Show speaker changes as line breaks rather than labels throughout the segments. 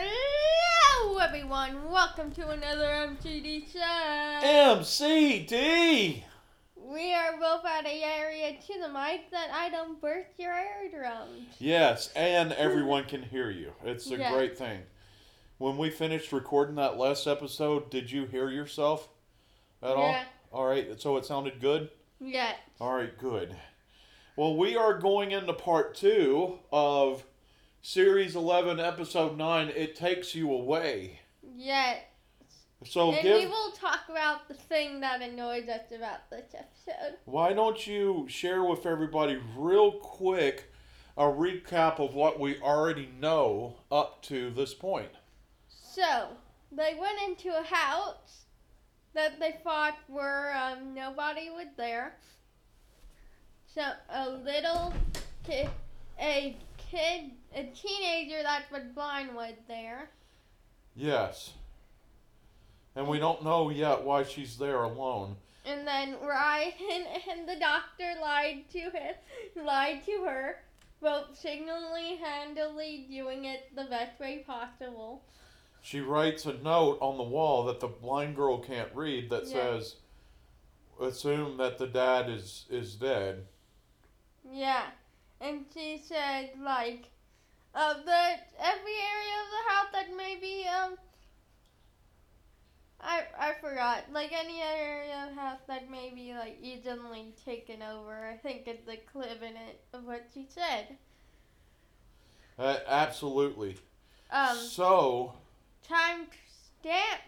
Hello, everyone. Welcome to another MCD show.
MCD.
We are both at a area to the mic that I don't burst your eardrums.
Yes, and everyone can hear you. It's a
Yeah.
great thing. When we finished recording that last episode, did you hear yourself at
Yeah.
all? All right, so it sounded good?
Yes.
All right, good. Well, we are going into part two of Series 11, Episode 9 It Takes You Away.
Yes.
So,
and
give.
we will talk about the thing that annoys us about this episode.
Why don't you share with everybody, real quick, a recap of what we already know up to this point?
So, they went into a house that they thought were um, nobody was there. So a little kid, a kid, a teenager that was blind was there.
Yes. And we don't know yet why she's there alone.
And then Ryan and the doctor lied to him, lied to her, both signally handily doing it the best way possible.
She writes a note on the wall that the blind girl can't read that
Yeah.
says, "Assume that the dad is is dead."
Yeah, and she said like, uh, that every area of the house that maybe um, I I forgot like any area of the house that may be like easily taken over. I think it's the clip in it of what she said.
Uh, absolutely.
Um,
so,
time stamp,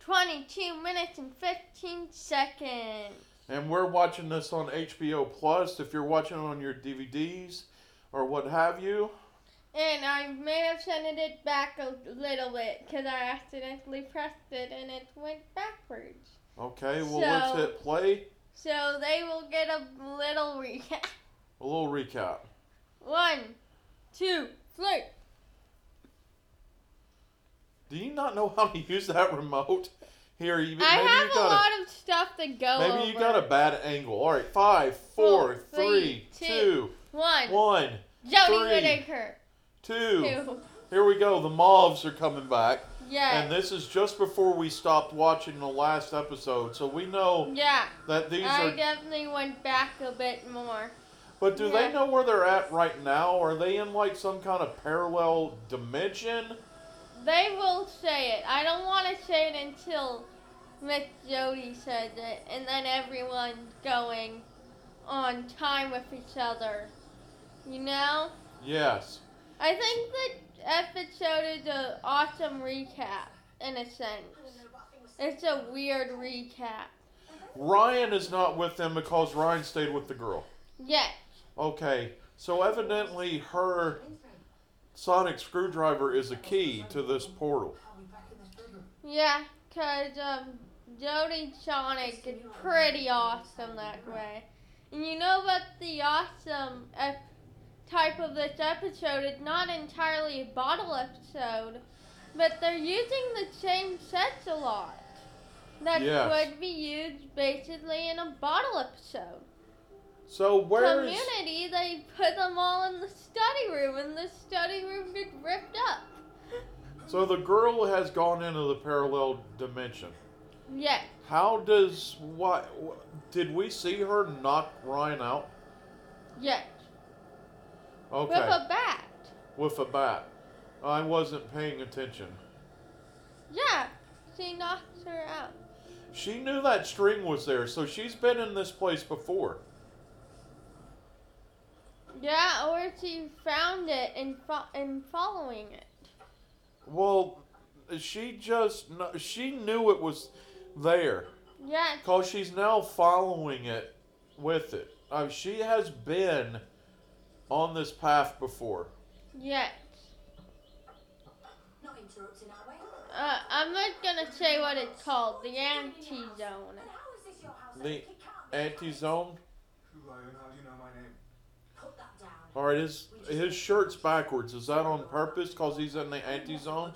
twenty two minutes and fifteen seconds.
And we're watching this on HBO Plus. If you're watching it on your DVDs or what have you,
And I may have sent it back a little bit because I accidentally pressed it and it went backwards.
okay. Well, let's hit play.
So they will get a little recap.
A little recap.
One, two, three.
Do you not know how to use that remote? Here, you, maybe
I have
you
a lot of stuff to go
Maybe
over.
you got a bad angle. All right, five, four,
Four,
three,
three,
two,
One,
one, Jodie.
Whittaker.
two.
Two.
Here we go. The moths are coming back,
Yeah.
and this is just before we stopped watching the last episode, so we know
yeah.
that these
I
are.
definitely went back a bit more.
But do
yeah.
they know where they're at right now? Are they in like some kind of parallel dimension?
They will say it. I don't want to say it until Miss Jodie says it, and then everyone's going on time with each other. You know?
Yes.
I think the episode is an awesome recap, in a sense. It's a weird recap.
Ryan is not with them because Ryan stayed with the girl.
Yes.
Okay, so evidently her sonic screwdriver is a key to this portal.
Yeah, because um, Jodie Sonic is pretty awesome that way. And you know what the awesome ep- type of this episode is not entirely a bottle episode, but they're using the same sets a lot. That
Yes.
would be used basically in a bottle episode.
So where
Community, they put them all in the study room, and the study room gets ripped up.
so the girl has gone into the parallel dimension.
Yes.
How does what did we see her knock Ryan out?
Yes.
Okay,
With a bat.
with a bat. I wasn't paying attention.
Yeah. She knocks her out.
She knew that string was there, so she's been in this place before.
Yeah, or she found it and fo- and following it.
Well, she just kn- she knew it was there.
Yeah,
Because she's now following it with it. Uh, she has been on this path before.
yes.
Not interrupting our way.
Uh, I'm not gonna say what it's called. The anti-zone.
How is this your house?
The
It can't be.
Anti zone.
Ryan, how do you know my name?
Put down.
Alright, his, his shirt's backwards. Is that on purpose? Because he's in the anti zone?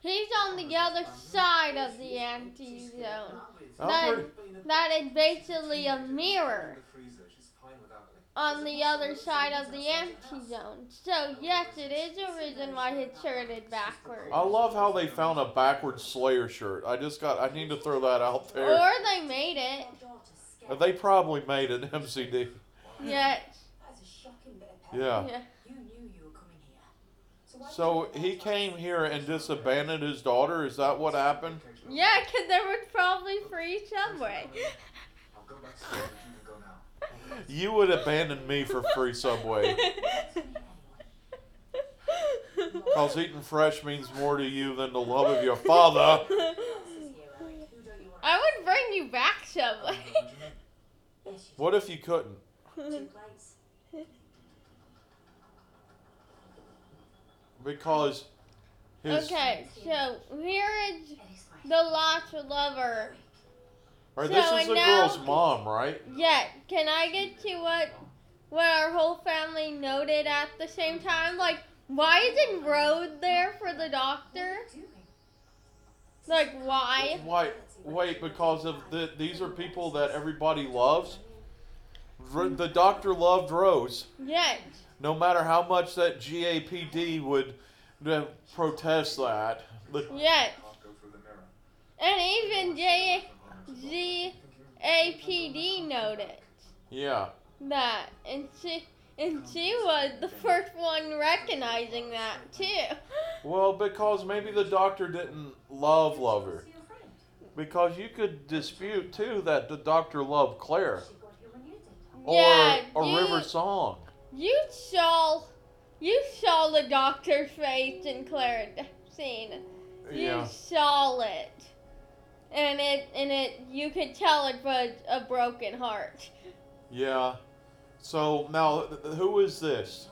He's on the other side of the anti-zone. That- That is basically a mirror.
In the freezer. She's fine without me.
on the other side of the anti-zone. So yes, it is a reason why it's shirted backwards.
I love how they found a backwards Slayer shirt. I just got. I need to throw that out there.
Or they made it.
My daughter's scared.
They probably made an MCD.
Yes.
That's a shocking bit of
Yeah.
Yeah.
You knew you were coming here. So,
So he came here and just abandoned his daughter. Is that what happened?
Yeah, 'cause there was probably free subway.
I'll go back to school, but you can go now.
You would abandon me for free Subway. Cause eating fresh means more to you than the love of your father.
This is you, Ellie. Who don't you want?
I would bring you back subway.
What if you couldn't?
you two plates.
Because his.
okay, so here is the lost lover.
Or
So,
this is the
now-
girl's mom, right?
Yeah, can I get to what what our whole family noted at the same time? Like, why isn't Rose there for the doctor? Like, why?
Why? Wait, because of the, these are people that everybody loves. R- The doctor loved Rose.
Yes.
No matter how much that GAPD would uh, protest that. The,
Yes.
I'll go through the mirror.
And even JAPD noted
yeah.
that, and she and she was the first one recognizing that too.
Well, because maybe the doctor didn't love love her.
To your friend.
Because you could dispute too that the doctor loved Claire
She got human using.
or
Yeah,
or River Song.
You saw, you saw the doctor's face in Claire's scene. You
Yeah.
saw it, and it and it. You could tell it was a broken heart.
Yeah. So now, who is this?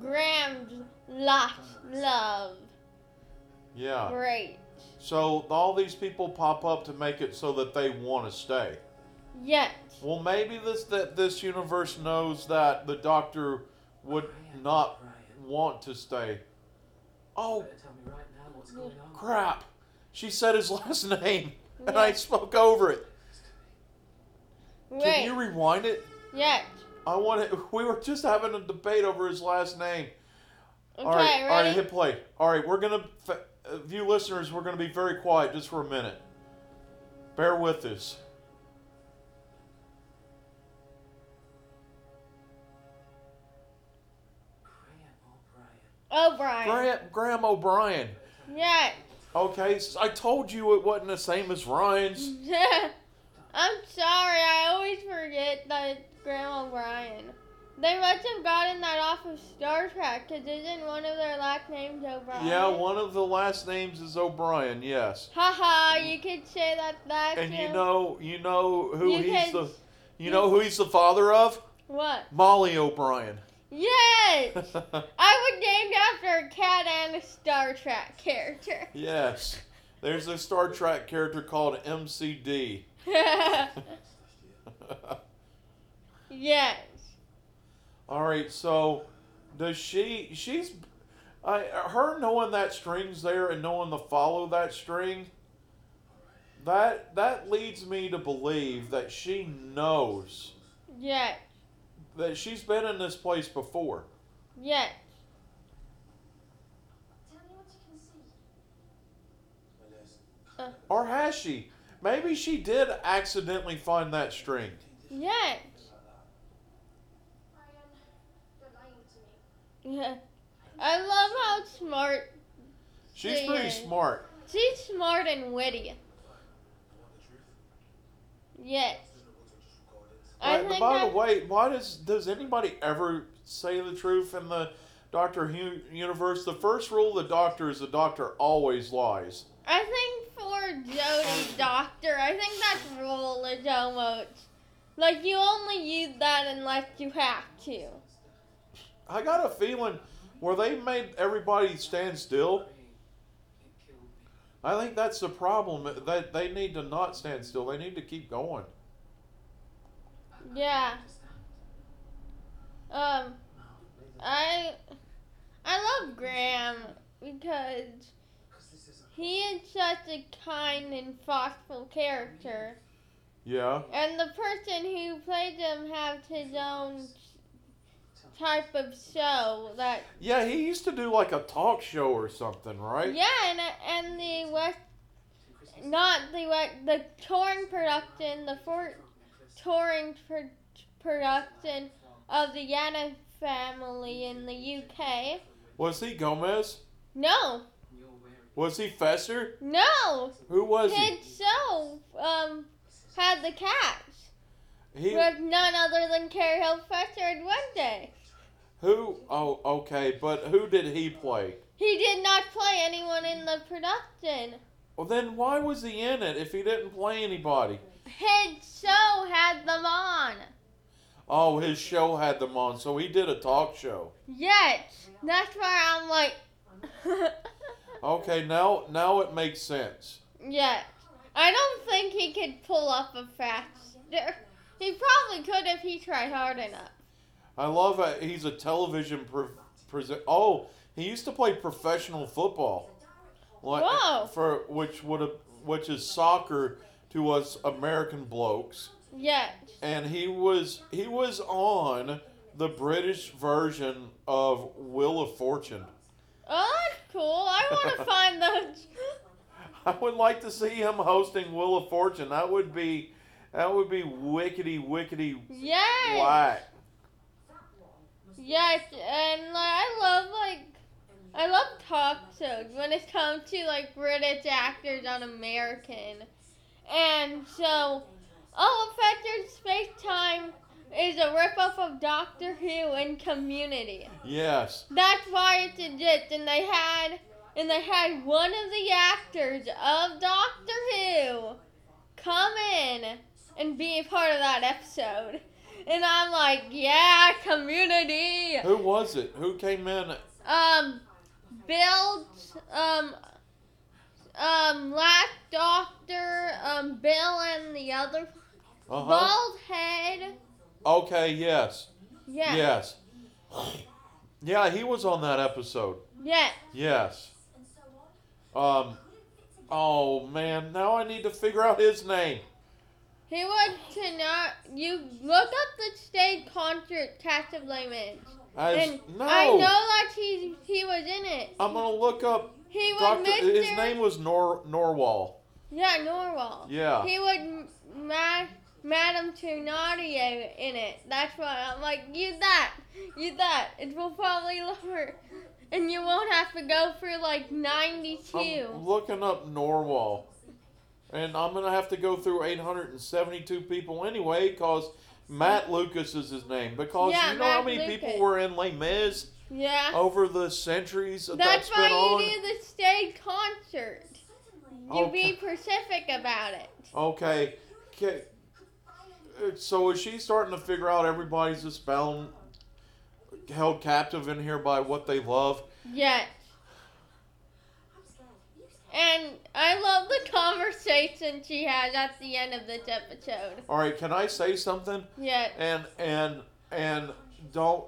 Graham's lost love.
Yeah.
Great.
So all these people pop up to make it so that they want to stay.
Yes.
Well, maybe this that this universe knows that the Doctor would not want to stay. Oh
Better tell me right now what's going on.
crap! She said his last name, and I spoke over it.
Wait.
Can you rewind it?
Yeah.
I want it. We were just having a debate over his last name.
Okay.
all right, all right, hit play. All right, we're gonna, f- uh, view listeners, we're gonna be very quiet just for a minute. Bear with us.
O'Brien.
Graham, Graham O'Brien.
Yes.
Okay, I told you it wasn't the same as Ryan's.
I'm sorry. I always forget that it's Graham O'Brien. They must have gotten that off of Star Trek, because isn't one of their last names O'Brien?
Yeah, one of the last names is O'Brien. Yes,
Haha, you could say that that's
and you know, you know who
You
he's the, you know who he's the father of?
What?
Molly O'Brien.
Yes! I was named after a cat and a Star Trek character.
yes, there's a Star Trek character called MCD.
yes.
All right, so does she? She's, I her knowing that string's there and knowing to follow that string. That that leads me to believe that she knows
Yes.
That she's been in this place before.
Yes.
Tell me what you can see. Uh.
Or has she? Maybe she did accidentally find that string.
Yes.
Ryan, you're lying to me.
Yeah. I love how smart
She's
She
pretty
is.
smart.
she's smart and witty. Yes. I
by
that,
the way, why does does anybody ever say the truth in the Doctor Who universe? The first rule of the Doctor is the Doctor always lies.
I think for Jodie's doctor, I think that's rule is almost like you only use that unless you have to.
I got a feeling where they made everybody stand still.
It killed me.
I think that's the problem. That they need to not stand still. They need to keep going.
Yeah. Um, I I love Graham because he is such a kind and thoughtful character,
Yeah.
and the person who played him has his own type of show that
Yeah, he used to do like a talk show or something, right?
yeah, and and the West not the West, the touring production, the for, touring pro, production of the Yana family in the UK.
Was he Gomez?
No,
Was he Fester?
no,
Who was he?
his show um had the cats
He
with none other than Carrie Hope Fletcher and Wednesday.
who? Oh, okay, but who did he play?
He did not play anyone in the production.
Well, then why was he in it if he didn't play anybody?
His show had them on.
Oh, his show had them on, so he did a talk show.
Yet, that's why I'm like,
Okay, now now it makes sense.
yet. I don't think he could pull up a faster. He probably could if he tried hard enough.
I love it. he's a television pre- present. Oh, he used to play professional football. Like,
Whoa.
For which would have which is soccer to us American blokes.
Yet.
and he was he was on the British version of Wheel of Fortune.
Oh, that's cool. I want to find those.
I would like to see him hosting Wheel of Fortune. That would be that would be wickety wickety
Yay!
whack.
Yes, and like I love like I love talk shows when it comes to like British actors on American, and so all Affected Space Time is a ripoff of Doctor Who and Community.
Yes.
That's why it's a legit, and they had and they had one of the actors of Doctor Who come in and be a part of that episode. And I'm like, yeah, community.
Who was it? Who came in?
Um, Bill, um, um, last doctor, um, Bill and the other
Uh huh.
bald head.
Okay. Yes.
Yeah.
Yes. Yeah, he was on that episode.
Yeah.
Yes. Um. Oh man, now I need to figure out his name.
He was to not. You look up the stage concert cast of laymen.
As,
And
no.
I know that he he was in it.
I'm gonna look up
He was
Doctor.
Mr.
His name was Nor Nardole.
Yeah, Nardole.
Yeah.
He would Ma- Madame Thénardier in it. That's why I'm like, use that, use that. It will probably lower, and you won't have to go for like 92.
I'm looking up Nardole, and I'm gonna have to go through 872 people anyway, cause Matt Lucas is his name. Because
Yeah,
you know how many
Lucas.
people were in Les Mis
yeah.
over the centuries that
That's
that's
why
been on.
you do the stage concert. You
Okay.
be specific about it.
Okay. Okay. Uh, So is she starting to figure out everybody's just bound, held captive in here by what they love?
Yes. And I love the conversation she has at the end of this episode.
All right. Can I say something?
Yeah.
And and and don't.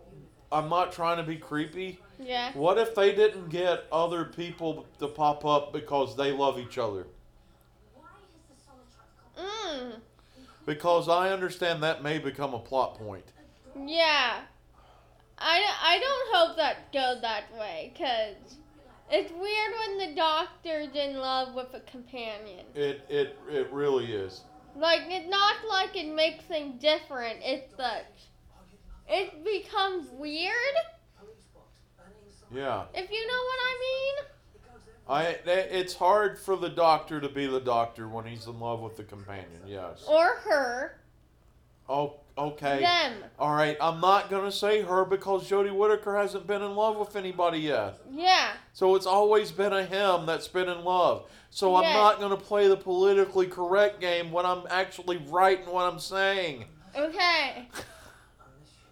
I'm not trying to be creepy.
Yeah.
What if they didn't get other people to pop up because they love each other? Why is the soul character?
Mm.
Because I understand that may become a plot point.
Yeah. I, I don't hope that goes that way, because it's weird when the doctor's in love with a companion.
It it it really is.
Like, it's not like it makes things different, it's that it becomes weird,
Yeah.
if you know what I mean.
I it's hard for the doctor to be the doctor when he's in love with the companion. Yes.
Or her.
Oh, okay.
Them.
All right. I'm not gonna say her because Jodie Whittaker hasn't been in love with anybody yet.
Yeah.
So it's always been a him that's been in love. So I'm not gonna play the politically correct game when I'm actually right in what I'm saying.
Okay.
I miss you.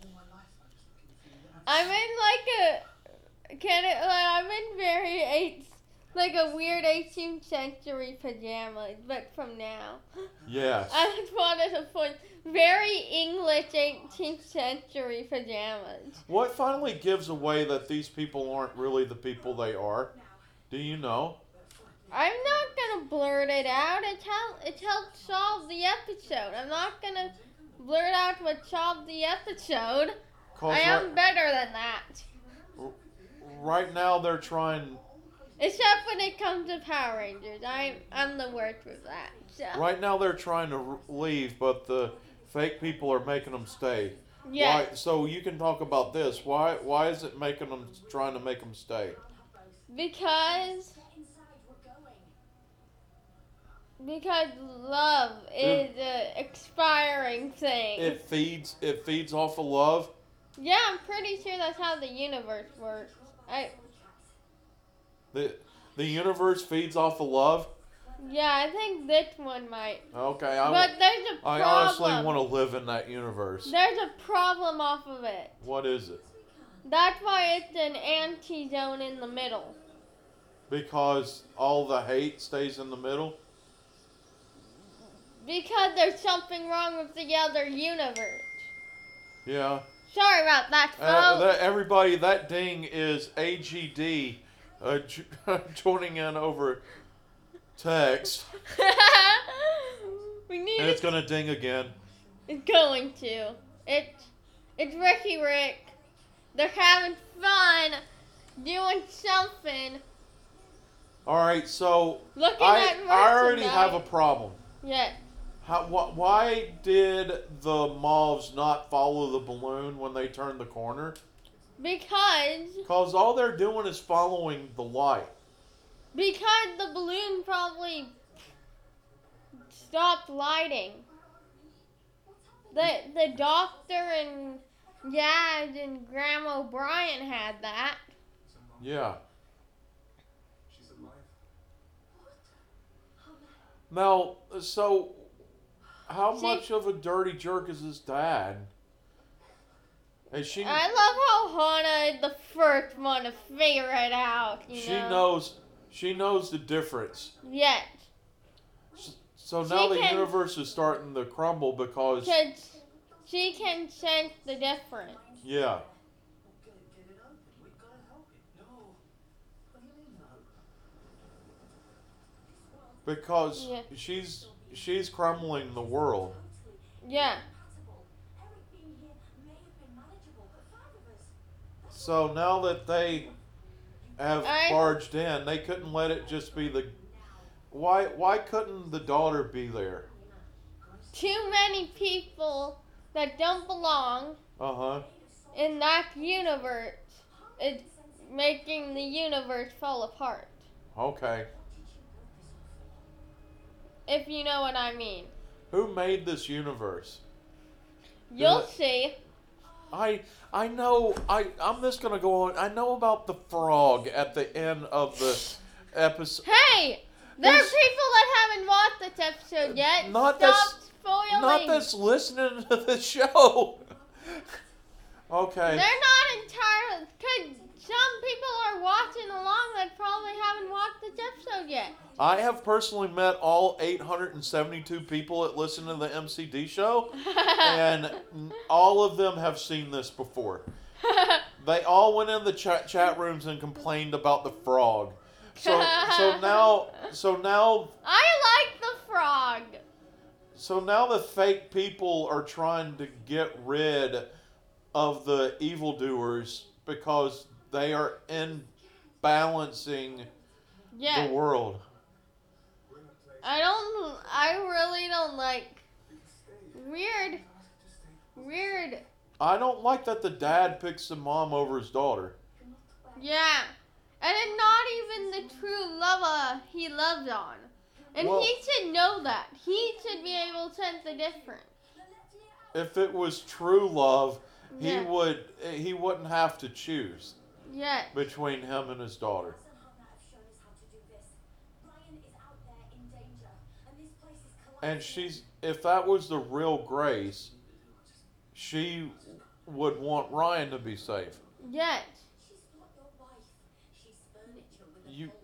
All my life I was looking for you.
I'm in like a can it like I'm in very eight like a weird 18th century pajamas, but from now.
Yes.
I just wanted to put very English 18th century pajamas.
What finally gives away that these people aren't really the people they are? Do you know?
I'm not gonna blurt it out. It help it helped solve the episode. I'm not gonna blurt out what solved the episode.
'Cause
I
right,
am better than that.
right now they're trying.
Except when it comes to Power Rangers. I'm I'm the worst with that. So.
Right now they're trying to r- leave, but the fake people are making them stay.
Yeah.
Why, so you can talk about this. Why? Why is it making them trying to make them stay?
Because
Inside, we're going.
because love is an expiring thing.
It feeds. It feeds off of love.
Yeah, I'm pretty sure that's how the universe works. I
The the universe feeds off of love.
yeah, I think this one might.
Okay, I,
but there's a
I
problem.
I honestly want to live in that universe.
There's a problem off of it.
What is it?
That's why it's an anti-zone in the middle.
Because all the hate stays in the middle.
Because there's something wrong with the other universe.
Yeah.
Sorry about that,
Uh, that, everybody, that ding is AGD uh, j- joining in over text,
we need
and it's gonna ding again.
It's going to. It's it's Ricky Rick. They're having fun doing something.
All right, so
Looking
I I already have a problem.
Yeah.
How, wh- why did the moths not follow the balloon when they turned the corner?
Because
Cause all they're doing is following the light.
because the balloon probably stopped lighting. The the doctor and Yaz and Graham O'Brien had that.
Yeah.
She's alive.
Now, so how
See-
much of a dirty jerk is his dad? Is she?
I love how Hanne is the first one to figure it out. You
she
know?
knows. She knows the difference.
Yes.
So
She
now the
can-
universe is starting to crumble because
she can sense the difference.
yeah,
Get, get it open. We've got to help it. No. What do you mean, no?
because
Yeah.
she's she's crumbling the world.
Yeah.
Erik being here may have been manageable, but five of us.
So now that they have
I-
barged in, they couldn't let it just be the. Why why couldn't the daughter be there?
Too many people that don't belong
Uh huh.
in that universe it's making the universe fall apart.
Okay.
If you know what I mean.
Who made this universe?
You'll see.
I I know I I'm just gonna go on. I know about the frog at the end of the episode.
Hey! There are
There's-
people that haven't watched this episode yet.
Not
Stop
this-
spoiling.
Not that's listening to the show. okay.
They're not entirely. Some people are watching along that probably haven't watched this episode yet.
I have personally met all 872 people that listen to the MCD show, and all of them have seen this before. They all went in the chat chat rooms and complained about the frog. So so now so now
I like the frog.
So now the fake people are trying to get rid of the evildoers because they are imbalancing
Yeah.
the world.
We're in a place.
I don't. I really don't like
We can stay.
weird, weird.
I don't like that the dad picks the mom over his daughter.
Yeah, and it's not even the true lover he loves on, and
Well-
he should know that. He should be able to sense the difference.
If it was true love, he
Yeah.
would he wouldn't have to choose
Yeah.
between him and his daughter.
And Hanne have shown us how to do this. Ryan is out there in danger, and this place is collapsing.
And she's if that was the real Grace, she would want Ryan to be safe.
Yes.
She's not your wife. She's furniture with a
You-
pulse.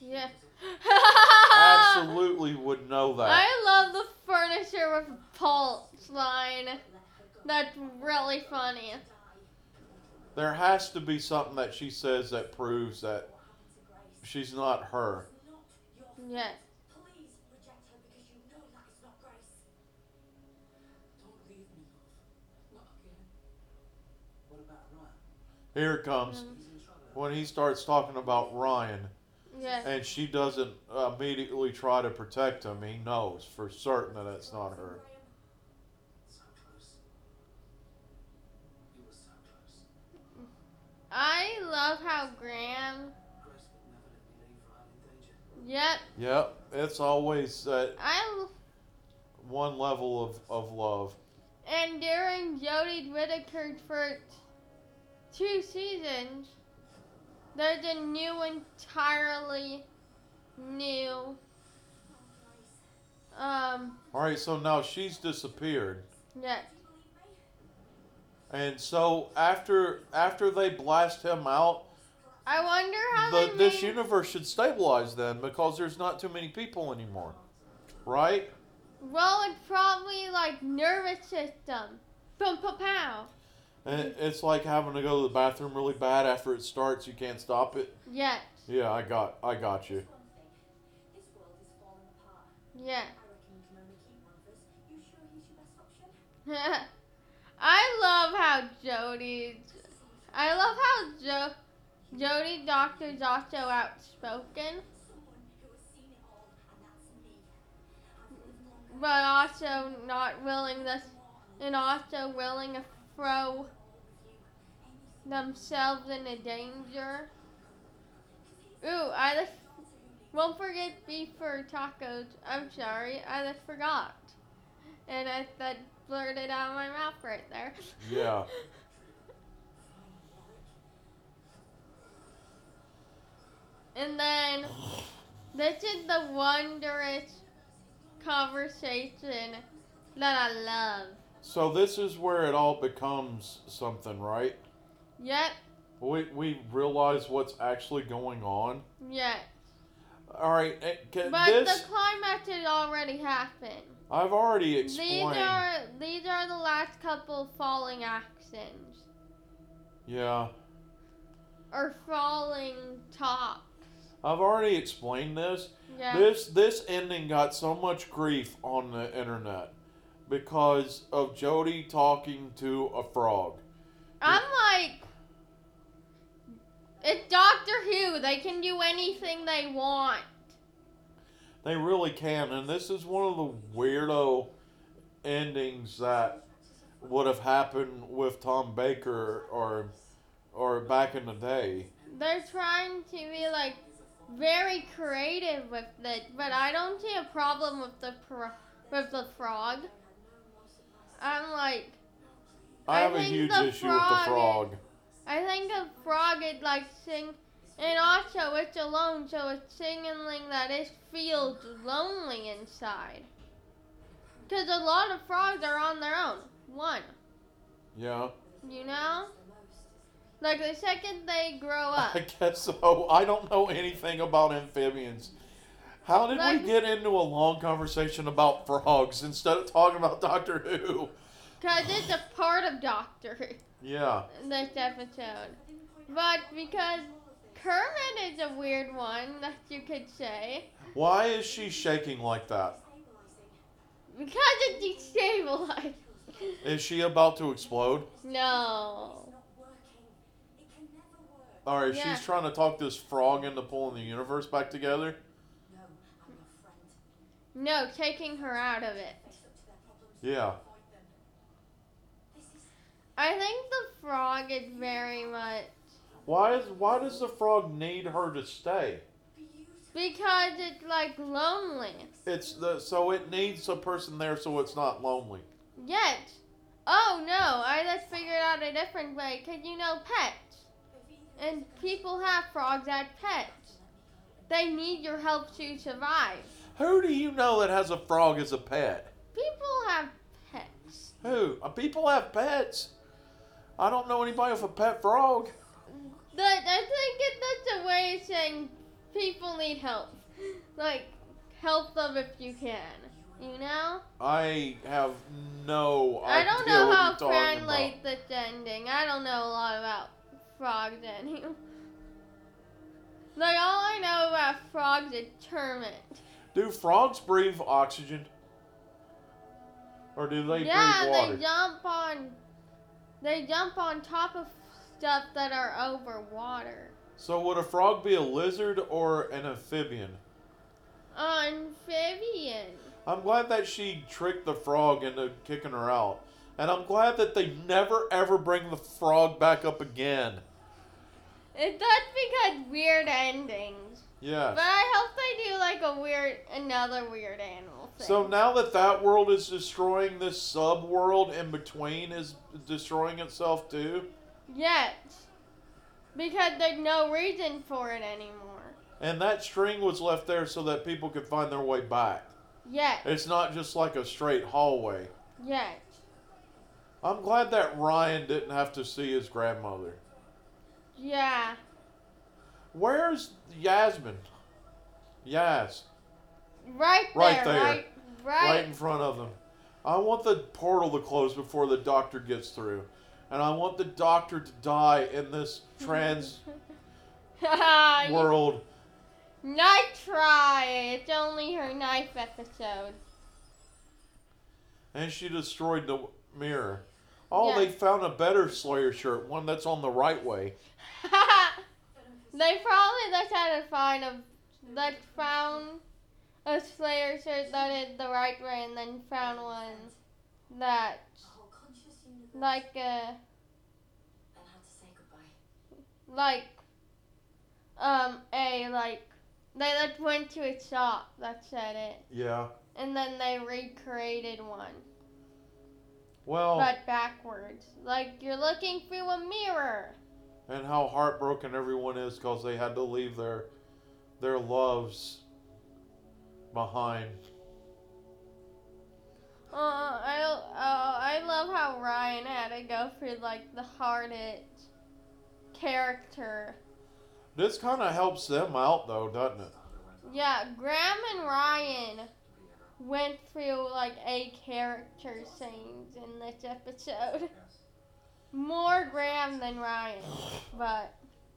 Yeah.
Absolutely would know that.
I love the furniture with pulse line.
Let her go.
That's really funny
there has to be something that she says that proves that she's not her.
Yes.
Here it comes mm-hmm. when he starts talking about Ryan.
Yes.
And she doesn't immediately try to protect him. He knows for certain that it's not her.
I love how Graham.
Grace would never let me leave Ryan in danger.
Yep.
Yep, it's always that
I
one level of, of love.
and during Jodie Whittaker's first two seasons, there's a new entirely new um
Alright, so now she's disappeared.
yes.
And so after after they blast him out,
I wonder how
the,
they
this
made,
universe should stabilize then because there's not too many people anymore. Right?
Well, it's probably like nervous system. Boom, pow, pow.
And it's like having to go to the bathroom really bad after it starts, you can't stop it.
Yes.
Yeah, I got I got you.
One I
love how Jodie's. I love how jo- Jodie Doctor's also outspoken, but also not willing this, and also willing to throw themselves into danger. Ooh, I just won't forget beef for tacos. I'm sorry, I just forgot, and I that blurted out of my mouth right there.
Yeah.
And then this is the wondrous conversation that I love.
So this is where it all becomes something, right?
Yep,
We we realize what's actually going on.
yep.
All right, eh, can
But
this
the climax has already happened.
I've already explained.
These are these are the last couple falling actions
Yeah,
or falling tops.
I've already explained this.
Yeah.
This this ending got so much grief on the internet because of Jodie talking to a frog.
I'm like, it's Doctor Who. They can do anything they want.
They really can, and this is one of the weirdo endings that would have happened with Tom Baker or or back in the day.
They're trying to be like very creative with it, but I don't see a problem with the pro- with the frog. I'm like,
I
I
have a huge issue with the
frog-
frog.
I think a frog is like sing, and also it's alone, so it's signaling that it feels lonely inside. Cause a lot of frogs are on their own. One,
Yeah,
you know, like the second they grow up.
I guess so. I don't know anything about amphibians. How did
Like-
we get into a long conversation about frogs instead of talking about Doctor Who?
Cause it's a part of Doctor Who.
Yeah.
this episode. But because Kermit is a weird one that you could say.
Why is she shaking like that?
Because it's destabilized.
Is she about to explode?
No.
All right,
Yeah.
she's trying to talk this frog into pulling the universe back together.
No, I'm your friend.
No, taking her out of it.
Fess up to their problems.
Yeah.
Avoid them. This is
I think the frog is very much
Why is why does the frog need her to stay?
because it's like lonely.
It's the so it needs a person there so it's not lonely.
Yes. Oh no, I just figured out a different way. Cause you know pets. And people have frogs as pets. They need your help to survive.
Who do you know that has a frog as a pet?
People have pets.
Who? Uh, People have pets. I don't know anybody with a pet frog.
That I think it, that's a way of saying people need help. Like, help them if you can. You know?
I have no
I don't know how translate this ending. I don't know a lot about frogs anyway. Like, all I know about frogs is Kermit.
about. Do frogs breathe oxygen? Or do they
yeah,
breathe water?
Yeah, they jump on. They jump on top of stuff that are over water.
So would a frog be a lizard or an amphibian?
Amphibian.
I'm glad that she tricked the frog into kicking her out. And I'm glad that they never ever bring the frog back up again.
It does because weird endings.
Yeah.
But I hope they do like a weird, another weird animal thing.
So now that that world is destroying, this sub world in between is destroying itself too.
Yes. Because there's no reason for it anymore.
And that string was left there so that people could find their way back.
Yes.
It's not just like a straight hallway.
Yes.
I'm glad that Ryan didn't have to see his grandmother.
Yeah.
Where's Yasmin? Yaz.
Right there.
Right there.
Right.
right
Right.
in front of them. I want the portal to close before the doctor gets through. And I want the doctor to die in this trans world.
Nice try. It's only her knife episode.
And she destroyed the mirror. Oh,
Yeah.
they found a better Slayer shirt, one that's on the right way.
they probably just had to find a that found a Slayer shirt that is the right way, and then found one that
A whole conscious universe.
like uh
And had to say goodbye.
Like um a like they like went to a shop that said it,
Yeah.
and then they recreated one,
Well,
but backwards. Like you're looking through a mirror.
and how heartbroken everyone is because they had to leave their their loves behind.
Uh, I uh, I love how Ryan had to go through like the hardest character.
This kind of helps them out, though, doesn't it?
Yeah, Graham and Ryan went through like a character scenes in this episode. More Graham than Ryan, but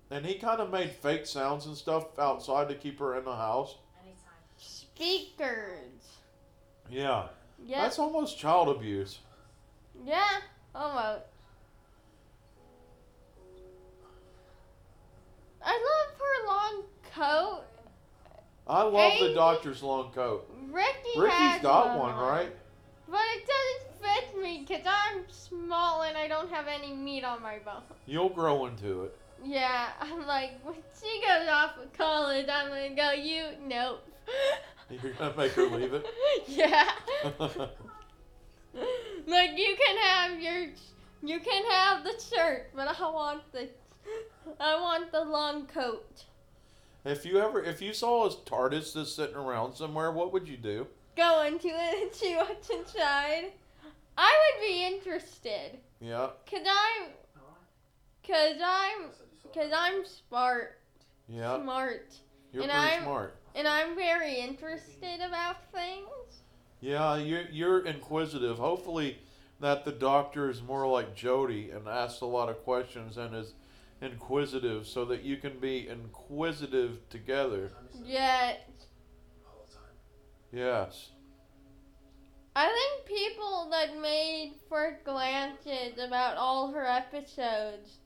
And he kind of made fake sounds and stuff outside to keep her in the house.
Speakers.
Yeah.
Yep.
That's almost child abuse.
Yeah, almost. I love her long coat.
I love the doctor's long coat.
Ricky
Ricky's
has
got one,
on.
right?
But it doesn't fit me because I'm small and I don't have any meat on my bone.
You'll grow into it.
Yeah, I'm like, when she goes off of college, I'm gonna go, you, nope.
You're gonna make her leave it.
yeah. like, you can have your, you can have the shirt, but I want the, I want the long coat.
if you ever, if you saw a TARDIS that's sitting around somewhere, what would you do?
Go into it and see what's inside. I would be interested.
Yeah,
Cause I'm, cause I'm, cause I'm smart.
yeah.
Smart.
You're
And
pretty
I'm-
smart.
And I'm very interested about things.
Yeah, you're you're inquisitive. Hopefully, that the doctor is more like Jodie and asks a lot of questions and is inquisitive, so that you can be inquisitive together.
Yet,
Yes.
I think people that made first glances about all her episodes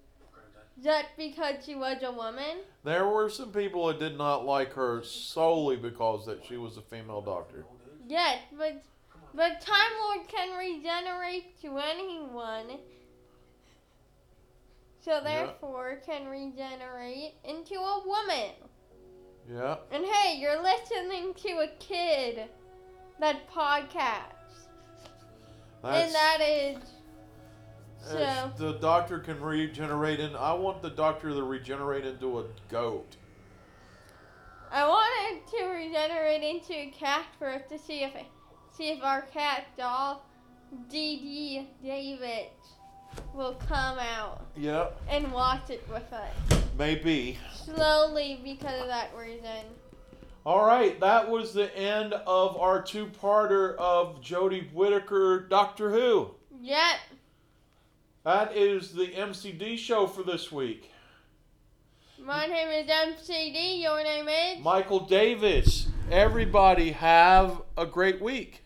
just because she was a woman.
There were some people that did not like her solely because that she was a female doctor.
Yes, but but Time Lord can regenerate to anyone. So
Yeah.
therefore can regenerate into a woman.
Yeah.
And hey, you're listening to a kid that podcasts.
That's,
and that is so
the doctor can regenerate and I want the doctor to regenerate into a goat.
I wanted to regenerate into a cat first to see if see if our cat doll DD David will come out
Yeah.
and watch it with us.
Maybe.
Slowly because of that reason.
All right, that was the end of our two-parter of Jodie Whittaker Doctor Who.
Yet
That is the MCD show for this week.
my name is MCD, your name is
Michael Davis. Everybody have a great week.